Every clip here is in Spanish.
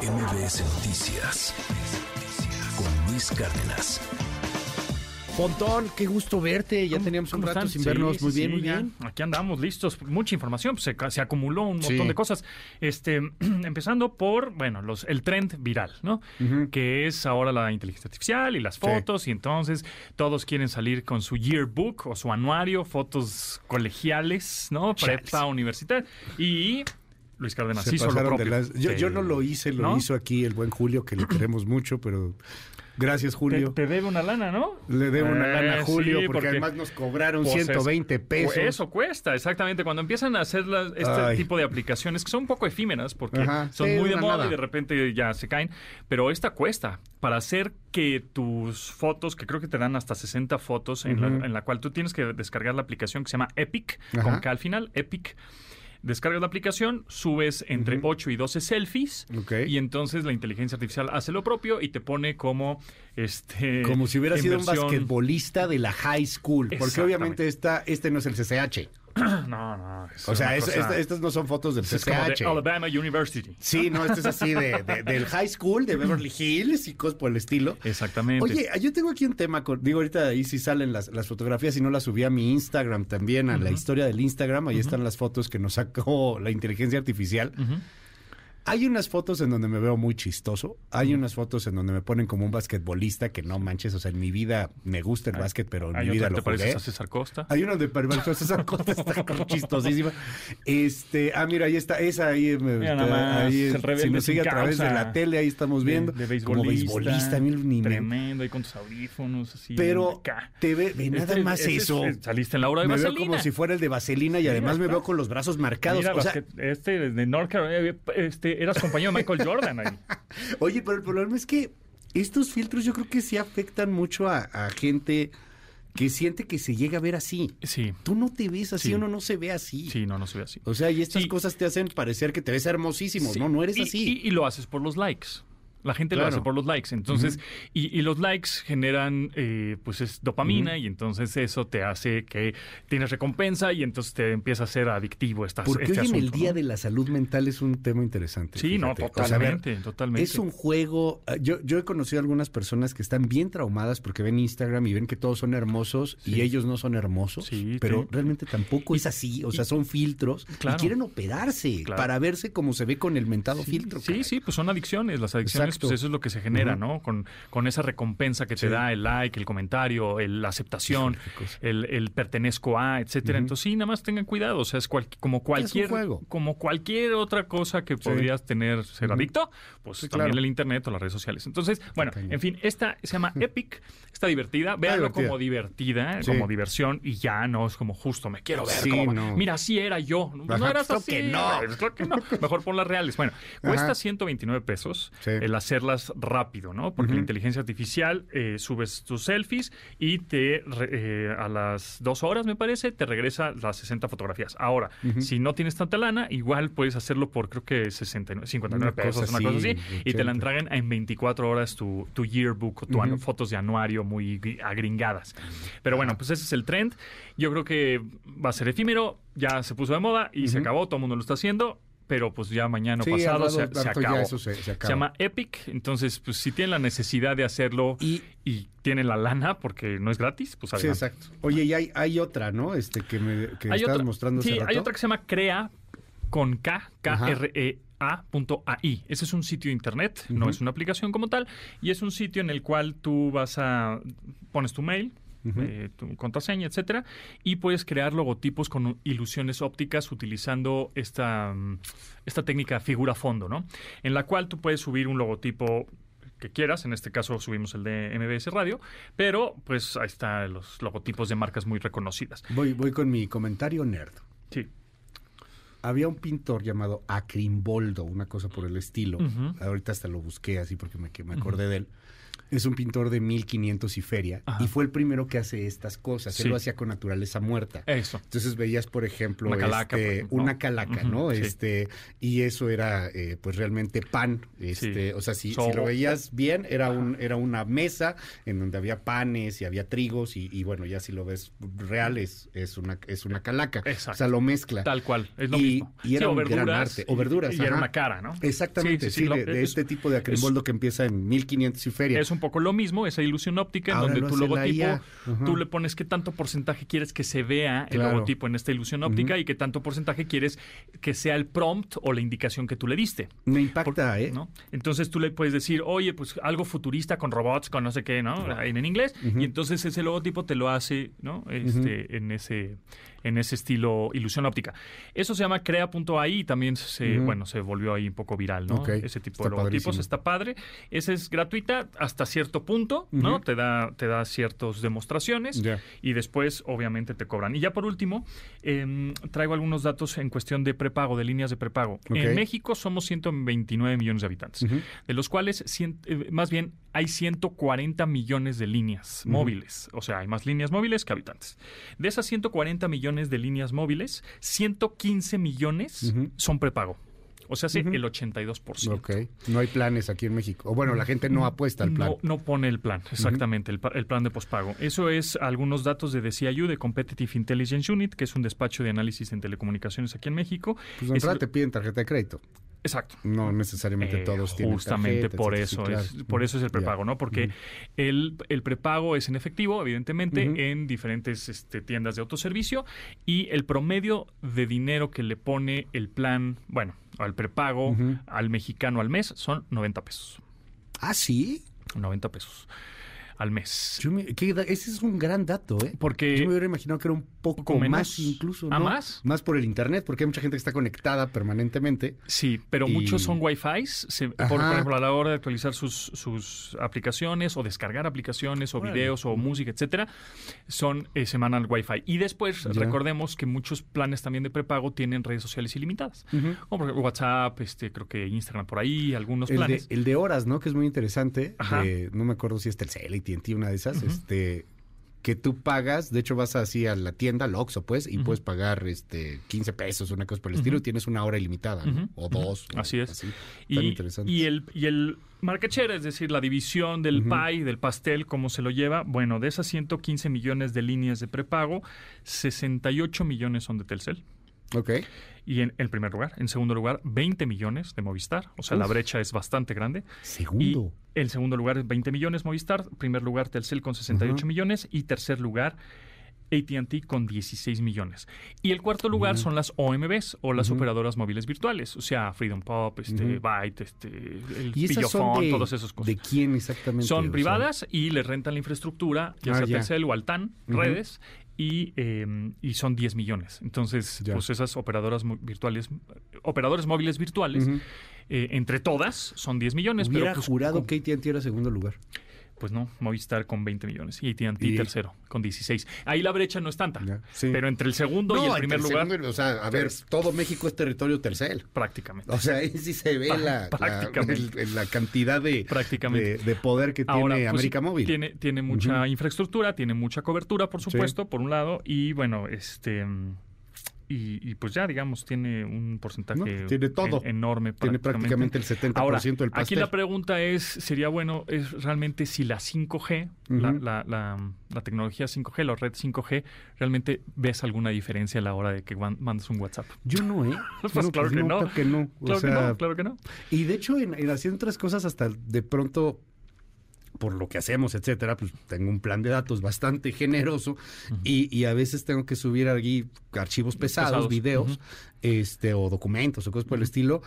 MBS Noticias con Luis Cárdenas. Pontón, qué gusto verte. Ya ¿Cómo- teníamos un cómo rato están? sin vernos. sí, muy sí, bien, muy ya. bien. Aquí andamos listos. Mucha información, pues se, acumuló un montón Sí. de cosas. Este, empezando por, bueno, los, el trend viral, ¿no? Que es ahora la inteligencia artificial y las fotos, y entonces todos quieren salir con su yearbook o su anuario, fotos colegiales, ¿no? Prepa, universidad. Y Luis Cárdenas Se hizo lo propio. las- yo, yo no lo hice, lo ¿No? hizo aquí el buen Julio, que le queremos mucho, pero gracias, Te, Julio. te debe una lana, ¿no? Le debo una lana a Eh, Julio, sí, porque, además nos cobraron Pues es- 120 pesos. Pues Eso cuesta, exactamente. Cuando empiezan a hacer las- este Ay. tipo de aplicaciones que son un poco efímeras porque Ajá, son sí, muy de moda nada. y de repente ya se caen, pero esta cuesta para hacer que tus fotos, que creo que te dan hasta 60 fotos en, la, en la cual tú tienes que descargar la aplicación que se llama Epic, Ajá. con K al final, Epic. Descargas la aplicación, subes entre 8 y 12 selfies y entonces la inteligencia artificial hace lo propio y te pone como este Como si hubiera sido un basquetbolista de la high school. Porque obviamente esta, este no es el CCH. No, no. O sea, es- cosa- estas no son fotos del es como de. Alabama University. Sí, no, este es así de, de- del high school, de Beverly Hills y cosas por el estilo. Exactamente. Oye, yo tengo aquí un tema, con- digo, ahorita ahí sí salen las, las fotografías y no las subí a mi Instagram también, a la historia del Instagram, ahí están las fotos que nos sacó la inteligencia artificial. Hay unas fotos en donde me veo muy chistoso, hay unas fotos en donde me ponen como un basquetbolista que no manches, o sea, en mi vida me gusta el Hay- básquet, pero en Hay mi vida lo jugué. a César Costa. Hay una de Perverso César Costa, está como chistosísima. Este, ah, mira, ahí está, esa ahí, me- Mira está- nada más, ahí, el rebelde si nos sigue a través de la tele, ahí estamos viendo. De, de como beisbolista. beisbolista, mira, ni me- Tremendo, ahí con tus audífonos, así. Pero acá. te ve, ve nada Este- más ese es- eso. es- saliste en la hora de me veo vaselina. como si fuera el de Vaselina y además me veo con los brazos marcados. Mira, o sea, basquet- este de North Carolina, este, eras compañero de Michael Jordan ahí. oye, pero el problema es que estos filtros yo creo que sí afectan mucho a, a gente que siente que se llega a ver así. Sí, Tú no te ves así, Sí. uno no se ve así. sí, no, no se ve así. O sea, y estas Sí. cosas te hacen parecer que te ves hermosísimo. Sí. No, no eres Y- así. Y, y lo haces por los likes. La gente Claro. lo hace por los likes. Entonces, y, y los likes generan, eh, pues, es dopamina y entonces eso te hace que tienes recompensa y entonces te empieza a ser adictivo esta, Porque este hoy en el Día ¿no? de la Salud Mental es un tema interesante. Sí, no, fíjate. O sea, a ver, totalmente, totalmente. Es un juego. ah, Yo, yo he conocido algunas personas que están bien traumadas porque ven Instagram y ven que todos son hermosos y ellos no son hermosos. Sí, pero sí. realmente tampoco es así. O sea, son filtros Claro. y quieren operarse Claro. para verse como se ve con el mentado filtro. Sí, caray. sí, pues son adicciones. Las adicciones. Pues eso es lo que se genera. ¿no? Con, con esa recompensa que te da el like, el comentario, el- la aceptación, el, el pertenezco a, etcétera. Entonces sí, nada más tengan cuidado. O sea, es cual- como cualquier, juego. como cualquier otra cosa que podrías tener, ser adicto, pues Sí, también claro. el internet o las redes sociales. Entonces, bueno, en fin, esta se llama Epic, está divertida. Véanlo como divertida, como diversión y ya no es como justo me quiero ver. No. Mira, así era yo. No, Ajá, eras así. que no. Que no. Mejor pon las reales. Bueno, cuesta Ajá. 129 pesos el hacerlas rápido, ¿no? Porque la inteligencia artificial eh, subes tus selfies y te eh, a las dos horas, me parece, te regresa las 60 fotografías. Ahora, si no tienes tanta lana, igual puedes hacerlo por creo que 69, 59 Una pesos, cosa una cosa así, y te la 80. entregan en 24 horas tu, tu yearbook o tu fotos de anuario muy gri- agringadas. Pero bueno, pues ese es el trend. Yo creo que va a ser efímero, ya se puso de moda y se acabó, todo el mundo lo está haciendo. Pero pues ya mañana Sí, pasado se, se acabó. eso se- se Se acaba. llama Epic, entonces pues si tienen la necesidad de hacerlo Y- y, tienen la lana porque no es gratis, pues Sí, adelante. exacto. Oye, y hay, hay otra, ¿no? Este que me que estabas otra, mostrando hace sí, rato. hay otra que se llama Crea con K, K. R E A punto AI. Ese es un sitio de internet, no es una aplicación como tal, y es un sitio en el cual tú vas a pones tu mail, Eh, tu contraseña, etcétera, y puedes crear logotipos con ilusiones ópticas utilizando esta, mm, esta técnica figura fondo, ¿no? En la cual tú puedes subir un logotipo que quieras, en este caso subimos el de MBS Radio, pero pues ahí están los logotipos de marcas muy reconocidas. Voy, voy con mi comentario nerd. Sí. Había un pintor llamado Acrimboldo, una cosa por el estilo. Ahorita hasta lo busqué así porque me, que me acordé de él. Es un pintor de 1500 y feria. Ajá. Y fue el primero que hace estas cosas. Sí. Él lo hacía con naturaleza muerta. Eso. Entonces veías, por ejemplo, Una calaca, este, por ejemplo, una ¿no? calaca, ¿no? Este, y eso era, eh, pues realmente pan. Este, Sí. O sea, si, So- si lo veías bien, era un, era una mesa en donde había panes y había trigos, y, y bueno, ya si lo ves real, es, es una, es una calaca. Exacto. O sea, lo mezcla. Tal cual, es lo Y- mismo. y era o un gran arte. O verduras, Y, y era una cara, ¿no? Exactamente, sí, lo- de, de es- este tipo de acrimboldo que empieza en 1500 y feria. Es un poco lo mismo, esa ilusión óptica, en donde tu logotipo, tú le pones qué tanto porcentaje quieres que se vea el Claro. logotipo en esta ilusión óptica y qué tanto porcentaje quieres que sea el prompt o la indicación que tú le diste. Me impacta, ¿eh? ¿no? Entonces tú le puedes decir, oye, pues algo futurista con robots, con no sé qué, ¿no? En, en inglés. Y entonces ese logotipo te lo hace, ¿no? Este, en ese en ese estilo ilusión óptica. Eso se llama crea.ai y también se, bueno, se volvió ahí un poco viral, ¿no? Ese tipo está de logotipos padrísimo. está padre. Esa es gratuita hasta cierto punto, ¿no? Te da te da ciertas demostraciones y después obviamente te cobran. Y ya por último, em, traigo algunos datos en cuestión de prepago, de líneas de prepago. En México somos 129 millones de habitantes de los cuales, cien- eh, más bien, hay 140 millones de líneas móviles. O sea, hay más líneas móviles que habitantes. De esas 140 millones de líneas móviles, 115 millones son prepago. O sea, sí, el 82%. Ok. No hay planes aquí en México. O bueno, la gente no apuesta al plan. No, no pone el plan, exactamente, el, plan de pospago. Eso es algunos datos de DCIU, de Competitive Intelligence Unit, que es un despacho de análisis en telecomunicaciones aquí en México. Pues de Es te piden tarjeta de crédito. Exacto. No necesariamente Eh, todos tienen Justamente tarjeta, por eso Sí, es, claro. por eso es el prepago, ¿no? Porque el, el prepago es en efectivo, evidentemente, en diferentes este, tiendas de autoservicio y el promedio de dinero que le pone el plan, bueno, al prepago al mexicano al mes son 90 pesos. Ah, sí. 90 pesos al mes. Me- ese es un gran dato, ¿eh? Porque Yo me hubiera imaginado que era un poco ¿Poco menos? más incluso. ¿Ah, ¿no? más? Más por el internet, porque hay mucha gente que está conectada permanentemente. Sí, pero Y- muchos son Wi-Fi. Se- por, ejemplo, a la hora de actualizar sus, sus aplicaciones o descargar aplicaciones o videos o música, etcétera, son eh, semanal Wi-Fi. Y después Ya. recordemos que muchos planes también de prepago tienen redes sociales ilimitadas. Como por ejemplo WhatsApp, este, creo que Instagram por ahí, algunos El de, planes. el de horas, ¿no? Que es muy interesante. De- no me acuerdo si es Telcel, AT&T, una de esas. este que tú pagas, de hecho vas así a la tienda, al Oxxo, pues, y puedes pagar este 15 pesos, una cosa por el estilo, y tienes una hora ilimitada, ¿no? O dos. o Así es. Tan Y, interesantes. y el, y el market share, es decir, la división del pie, del pastel, cómo se lo lleva. Bueno, de esas 115 millones de líneas de prepago, 68 millones son de Telcel. Ok. Y en el primer lugar. En segundo lugar, 20 millones de Movistar. O sea, la brecha es bastante grande. Segundo. Y el segundo lugar, 20 millones Movistar. Primer lugar, Telcel con 68 Ujú. millones. Y tercer lugar, ATT con 16 millones. Y el cuarto lugar Mira. son las OMBs o las Ujú. operadoras móviles virtuales. O sea, Freedom Pop, este, Ujú. Byte, este, el ¿Y esas son Pillofón, de, todas esas cosas. de quién exactamente? Son sea, privadas y les rentan la infraestructura, ya Ah, sea ya. Telcel o Altan, redes, y, eh, y son 10 millones. Entonces, Ya. pues esas operadoras virtuales, operadores móviles virtuales, eh, entre todas son 10 millones, Hubiera pero pues, jurado que AT&T era segundo lugar. Pues no, Movistar con 20 millones y AT&T Y- tercero con 16. Ahí la brecha no es tanta, Ya, sí. pero entre el segundo y el entre primer lugar, segundo o sea, a ver, todo México es territorio Telcel. prácticamente. O sea, ahí sí se ve la, Prácticamente. cantidad de, Prácticamente. de, de poder que tiene pues, América Móvil. Tiene, tiene mucha infraestructura, tiene mucha cobertura, por Sí. supuesto, por un lado, y bueno, este y, y, pues ya digamos tiene un porcentaje No, tiene todo. en- enorme. Tiene prácticamente el 70% Ahora, del pastel. aquí la pregunta es, sería bueno, es realmente si la 5G, la, la, la- la tecnología 5G, la red 5G, realmente ves alguna diferencia a la hora de que mandas un WhatsApp. Yo no, ¿eh? Pues No, claro que no. Claro que no. O Claro sea, que no, claro que no. Y de hecho, en, en haciendo otras cosas, hasta de pronto, por lo que hacemos, etcétera, pues tengo un plan de datos bastante generoso y, y a veces tengo que subir aquí archivos pesados, Pesados, videos, este, o documentos o cosas por el estilo.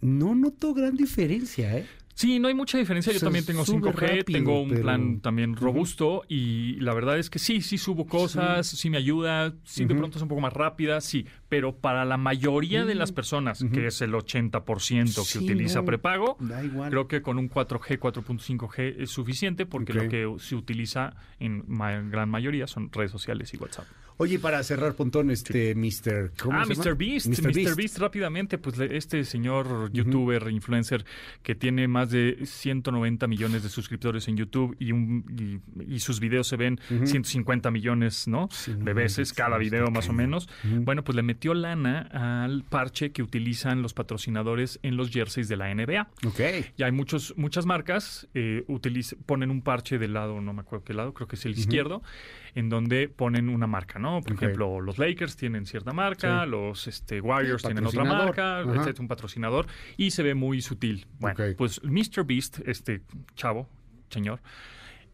No noto gran diferencia, ¿eh? Sí, no hay mucha diferencia. Yo también tengo sube 5G, rápido, tengo un pero- plan también robusto y la verdad es que sí, sí subo cosas, sí, me ayuda, sí de pronto es un poco más rápida, sí, pero para la mayoría de las Mm. personas, que es el 80% que Sí, utiliza no. prepago, Da igual. creo que con un 4G, 4.5G es suficiente porque lo que se utiliza en ma- gran mayoría son redes sociales y WhatsApp. Oye, para cerrar, Pontón, este Mr. ¿cómo Ah, se llama? Mr. Beast. Mr. Beast. rápidamente, pues este señor youtuber, influencer, que tiene más de 190 millones de suscriptores en YouTube y, un, y, y sus videos se ven 150 millones, ¿no? Sí, no de veces cada está video más o menos. Bueno, pues le metió lana al parche que utilizan los patrocinadores en los jerseys de la NBA. Ok. Y hay muchos, muchas marcas eh, utiliz- ponen un parche del lado, no me acuerdo qué lado, creo que es el izquierdo, en donde ponen una marca, ¿no? Por Ok. ejemplo, los Lakers tienen cierta marca, Sí. los este, Warriors tienen otra marca, Ajá. un patrocinador, y se ve muy sutil. Bueno, pues Mr. Beast, este chavo, señor,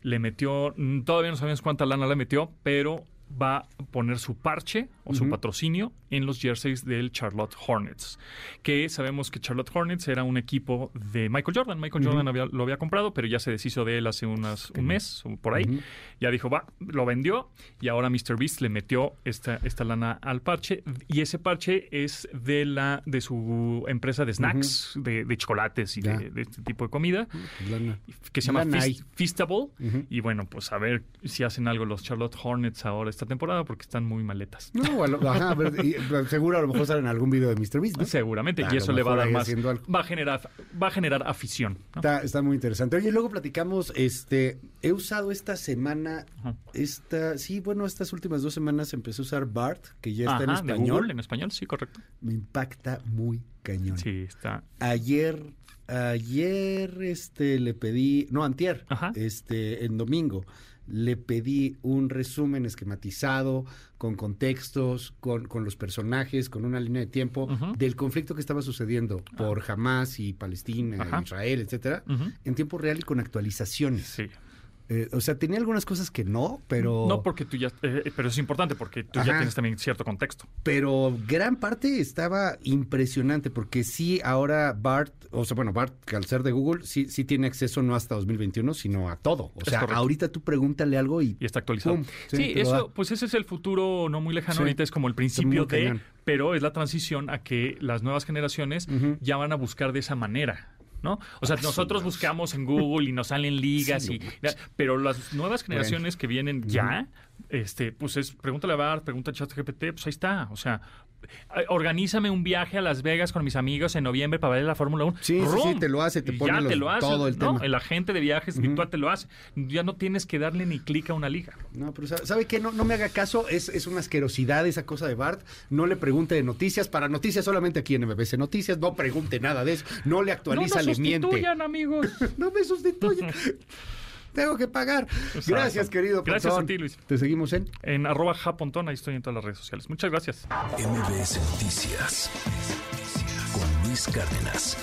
le metió, todavía no sabemos cuánta lana le metió, pero va a poner su parche o su patrocinio en los jerseys del Charlotte Hornets. Que sabemos que Charlotte Hornets era un equipo de Michael Jordan. Michael Jordan había- lo había comprado, pero ya se deshizo de él hace unas, un mes o por ahí. Ya dijo, va, lo vendió y ahora Mr. Beast le metió esta, esta lana al parche. Y ese parche es de la de su empresa de snacks, de, de chocolates y de, de este tipo de comida Lana. que se llama Feast-. Feastable. Y bueno, pues a ver si hacen algo los Charlotte Hornets ahora esta temporada porque están muy maletas. No, a lo- ajá, y, seguro a lo mejor salen en algún video de Mr. Beast, ¿no? Seguramente, y eso le va a dar más, va a generar, va a generar afición. ¿no? Está, está muy interesante. Oye, luego platicamos, este, he usado esta semana, Ajá. esta, sí, bueno, estas últimas dos semanas empecé a usar BART, que ya está en de español. Google, en español, sí, correcto. Me impacta muy cañón. Sí, está. Ayer, ayer, este, le pedí, no, antier, Ajá. este, en domingo, le pedí un resumen esquematizado, con contextos, con, con los personajes, con una línea de tiempo del conflicto que estaba sucediendo por Hamas y Palestina, Ajá. Israel, etcétera, en tiempo real y con actualizaciones. Sí. Eh, o sea, tenía algunas cosas que no, pero... No porque tú ya, eh, pero es importante porque tú ya tienes también cierto contexto. Pero gran parte estaba impresionante porque sí, ahora Bart, o sea, bueno, Bart, que al ser de Google, sí, sí tiene acceso no hasta 2021, sino a todo. O sea, ahorita tú pregúntale algo y... Y está actualizado. Pum, sí, eso, pues ese es el futuro no muy lejano. Sí. Ahorita es como el principio de, cañón. pero es la transición a que las nuevas generaciones ya van a buscar de esa manera. ¿No? O sea, nosotros buscamos en Google y nos salen ligas, Sí, y, pero las nuevas generaciones que vienen ya, este, pues es, pregúntale a Bart, pregunta a ChatGPT, pues ahí está. O sea, organízame un viaje a Las Vegas con mis amigos en noviembre para ver la Fórmula 1. Sí, sí, sí, te lo hace, te pone ya los- te lo hace. todo el ¿no? tema. El agente de viajes virtual te lo hace. Ya no tienes que darle ni clic a una liga. No, pero ¿sabe, qué? No, no me haga caso, es, es una asquerosidad esa cosa de Bart. No le pregunte de noticias, para noticias solamente aquí en MBC Noticias, no pregunte nada de eso, no le actualiza, no le nos miente. sustituyan, amigos. No me sustituyan. Tengo que pagar. Gracias, querido. Gracias Pontón. a ti, Luis. Te seguimos en En arroba japontón, ahí estoy en todas las redes sociales. Muchas gracias. MBS Noticias con Luis Cárdenas.